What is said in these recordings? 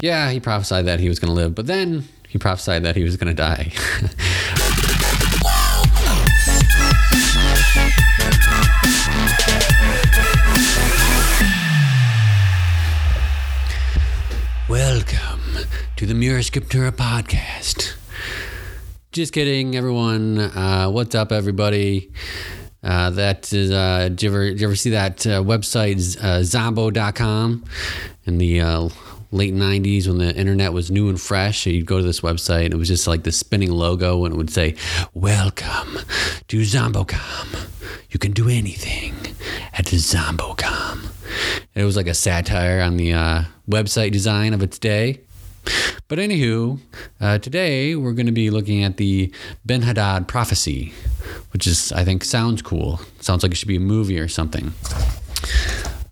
Yeah, he prophesied that he was going to live, but then he prophesied that he was going to die. Welcome to the Mira Scriptura podcast. Just kidding, everyone. Uh, what's up, everybody? Uh, that is, uh, did you ever, did you ever see that uh, website, uh, zombo.com, in the uh, late 90s when the internet was new and fresh? You'd go to this website, and it was just like the spinning logo, and it would say, Welcome to Zombocom. You can do anything at Zombocom. And it was like a satire on the uh, website design of its day. But anywho, uh, today we're going to be looking at the Ben Hadad prophecy, which is I think sounds cool. Sounds like it should be a movie or something.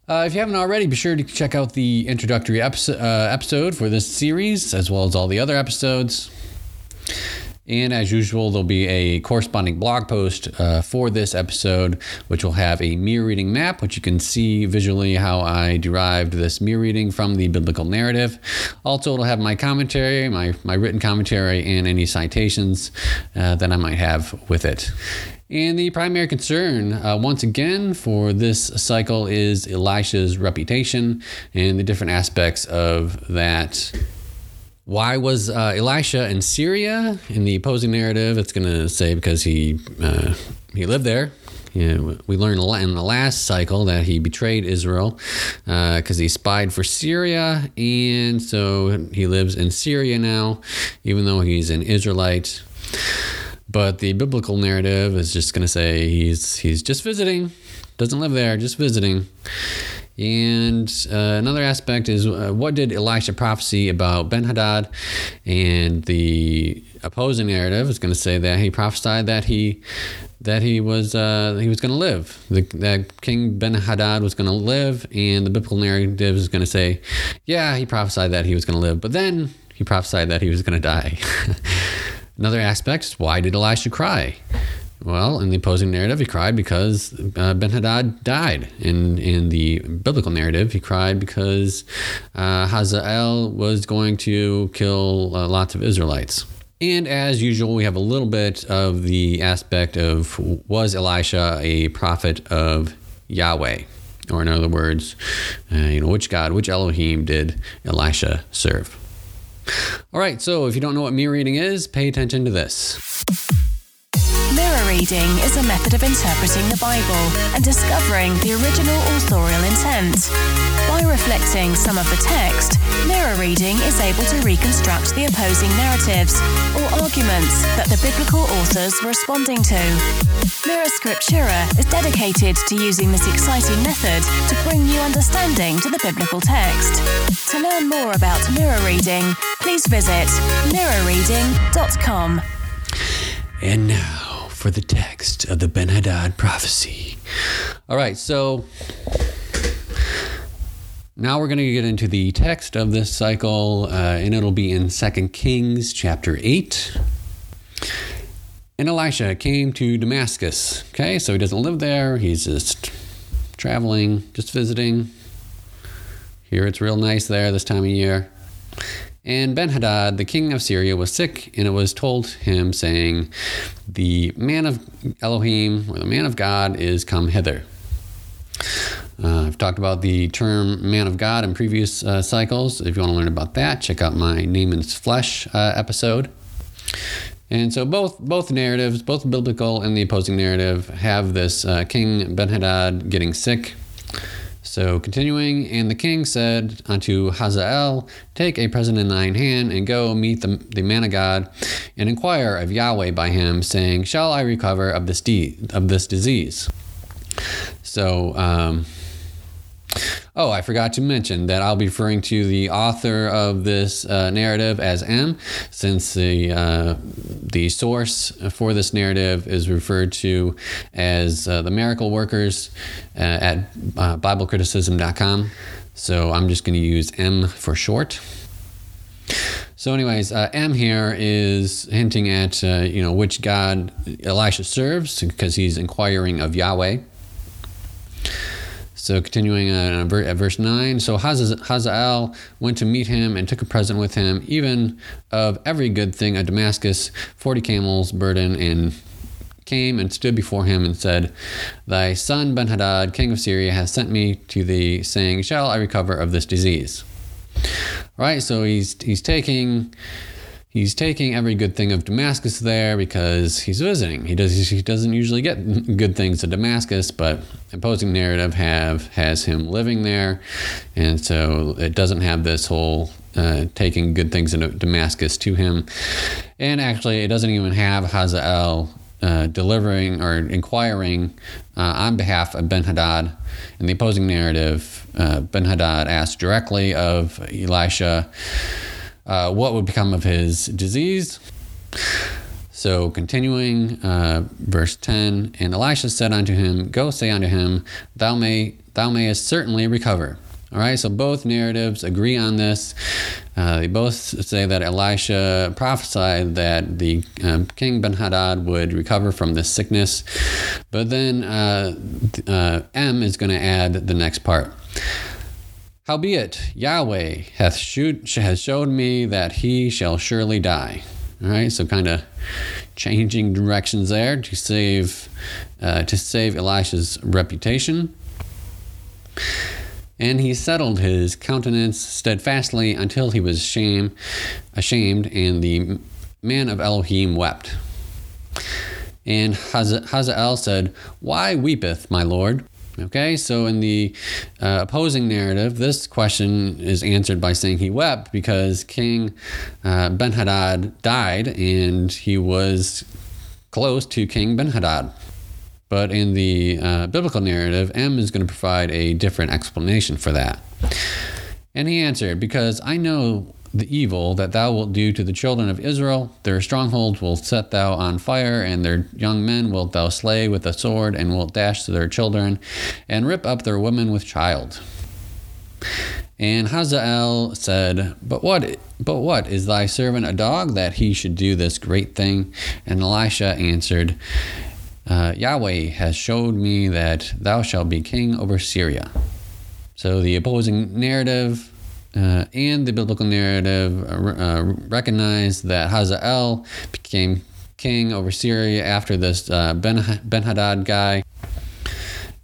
Uh, if you haven't already, be sure to check out the introductory episode, uh, episode for this series, as well as all the other episodes. And as usual, there'll be a corresponding blog post uh, for this episode, which will have a mirror reading map, which you can see visually how I derived this mirror reading from the biblical narrative. Also, it'll have my commentary, my, my written commentary, and any citations uh, that I might have with it. And the primary concern, uh, once again, for this cycle is Elisha's reputation and the different aspects of that why was uh, Elisha in Syria? In the opposing narrative, it's going to say because he uh, he lived there. You know, we learned in the last cycle that he betrayed Israel because uh, he spied for Syria, and so he lives in Syria now, even though he's an Israelite. But the biblical narrative is just going to say he's he's just visiting, doesn't live there, just visiting. And uh, another aspect is uh, what did Elisha prophecy about Ben Hadad? And the opposing narrative is going to say that he prophesied that he that he was uh, he was going to live. The, that King Ben Hadad was going to live, and the biblical narrative is going to say, yeah, he prophesied that he was going to live, but then he prophesied that he was going to die. Another aspect is why did Elisha cry? Well, in the opposing narrative, he cried because uh, Ben Hadad died. In in the biblical narrative, he cried because uh, Hazael was going to kill uh, lots of Israelites. And as usual, we have a little bit of the aspect of was Elisha a prophet of Yahweh? Or in other words, uh, you know, which God, which Elohim did Elisha serve? All right, so if you don't know what mirror reading is, pay attention to this. Mirror reading is a method of interpreting the Bible and discovering the original authorial intent. Reflecting some of the text, mirror reading is able to reconstruct the opposing narratives or arguments that the biblical authors were responding to. Mirror Scriptura is dedicated to using this exciting method to bring new understanding to the biblical text. To learn more about mirror reading, please visit mirrorreading.com. And now for the text of the Ben Hadad prophecy. All right, so now we're going to get into the text of this cycle, uh, and it'll be in Second Kings chapter 8. And Elisha came to Damascus. Okay, so he doesn't live there, he's just traveling, just visiting. Here it's real nice there this time of year. And Ben Hadad, the king of Syria, was sick, and it was told him, saying, The man of Elohim, or the man of God, is come hither. I've talked about the term man of God in previous uh, cycles. If you want to learn about that, check out my Name in Flesh uh, episode. And so both both narratives, both biblical and the opposing narrative, have this uh, King Ben Hadad getting sick so continuing, and the king said unto Hazael, Take a present in thine hand, and go meet the, the man of God, and inquire of Yahweh by him, saying, Shall I recover of this de- of this disease? So um, Oh, I forgot to mention that I'll be referring to the author of this uh, narrative as M, since the uh, the source for this narrative is referred to as uh, the Miracle Workers uh, at uh, BibleCriticism.com. So I'm just going to use M for short. So, anyways, uh, M here is hinting at uh, you know which God Elisha serves because he's inquiring of Yahweh. So continuing uh, on at verse 9. So Hazael went to meet him and took a present with him, even of every good thing of Damascus, 40 camels burden, and came and stood before him and said, Thy son Benhadad, king of Syria, has sent me to thee, saying, Shall I recover of this disease? Right, so he's he's taking he's taking every good thing of Damascus there because he's visiting. He does he doesn't usually get good things to Damascus, but opposing narrative have has him living there, and so it doesn't have this whole uh, taking good things in Damascus to him, and actually it doesn't even have Hazael. Uh, delivering or inquiring uh, on behalf of Ben Hadad. In the opposing narrative, uh, Ben Hadad asked directly of Elisha, uh, what would become of his disease. So, continuing, uh, verse 10 And Elisha said unto him, Go say unto him, Thou, may, thou mayest certainly recover. All right, so both narratives agree on this. Uh, they both say that Elisha prophesied that the um, king Ben Hadad would recover from this sickness. But then uh, uh, M is going to add the next part. Howbeit, Yahweh hath shoot, has showed me that he shall surely die. All right, so kind of changing directions there to save uh, to save Elisha's reputation. And he settled his countenance steadfastly until he was shame, ashamed, and the man of Elohim wept. And Hazael said, Why weepeth my Lord? Okay, so in the uh, opposing narrative, this question is answered by saying he wept because King uh, Ben Hadad died and he was close to King Ben Hadad. But in the uh, biblical narrative, M is going to provide a different explanation for that. And he answered, Because I know the evil that thou wilt do to the children of Israel. Their strongholds will set thou on fire, and their young men wilt thou slay with a sword, and wilt dash to their children, and rip up their women with child. And Hazael said, But what but what is thy servant a dog that he should do this great thing? And Elisha answered, uh, Yahweh has showed me that thou shalt be king over Syria. So the opposing narrative uh, and the biblical narrative uh, uh, recognize that Hazael became king over Syria after this uh, Ben Hadad guy.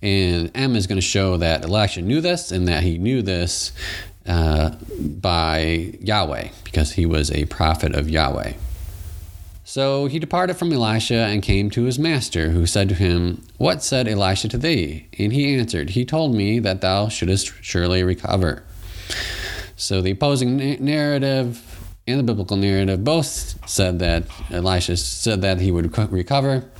And M is going to show that Elisha knew this and that he knew this uh, by Yahweh because he was a prophet of Yahweh. So he departed from Elisha and came to his master, who said to him, What said Elisha to thee? And he answered, He told me that thou shouldest surely recover. So the opposing narrative and the biblical narrative both said that Elisha said that he would recover.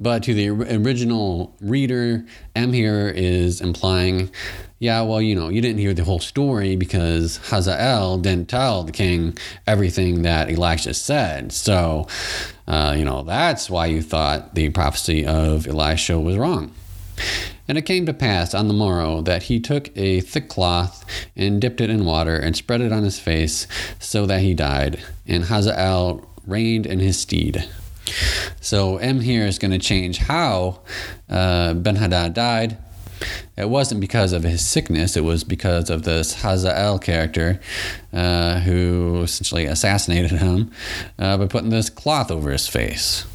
But to the original reader, M here is implying, yeah, well, you know, you didn't hear the whole story because Hazael didn't tell the king everything that Elisha said. So, uh, you know, that's why you thought the prophecy of Elisha was wrong. And it came to pass on the morrow that he took a thick cloth and dipped it in water and spread it on his face, so that he died. And Hazael reigned in his stead. So M here is going to change how uh, Ben Hadad died. It wasn't because of his sickness, it was because of this Hazael character uh, who essentially assassinated him uh, by putting this cloth over his face.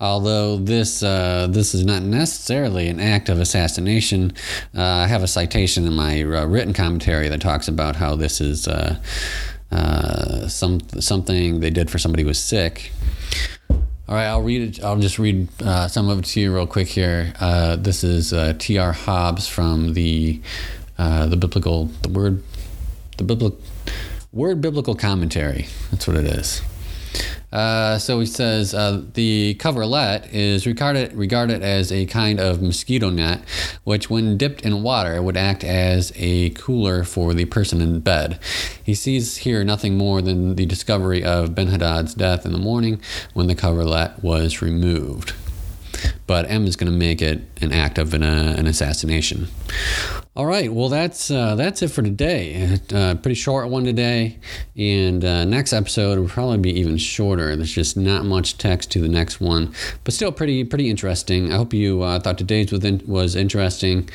Although this uh, this is not necessarily an act of assassination, uh, I have a citation in my uh, written commentary that talks about how this is uh, uh, some something they did for somebody who was sick. All right, I'll read it. I'll just read uh, some of it to you real quick here. this is T.R. Hobbs from the the biblical the word the biblical word biblical commentary. That's what it is. Uh, so he says uh, the coverlet is regarded regarded as a kind of mosquito net, which, when dipped in water, would act as a cooler for the person in bed. He sees here nothing more than the discovery of Ben Hadad's death in the morning when the coverlet was removed. But M is going to make it an act of an, uh, an assassination. All right, well that's uh, that's it for today. Uh, pretty short one today, and uh, next episode will probably be even shorter. There's just not much text to the next one, but still pretty pretty interesting. I hope you uh, thought today's was was interesting.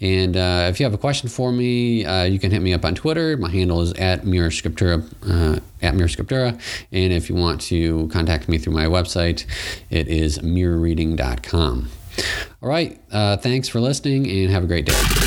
And uh, if you have a question for me, uh, you can hit me up on Twitter. My handle is at Mira Scriptura, uh, at Mira Scriptura. And if you want to contact me through my website, it is mirrorreading.com. All right. Uh, thanks for listening and have a great day.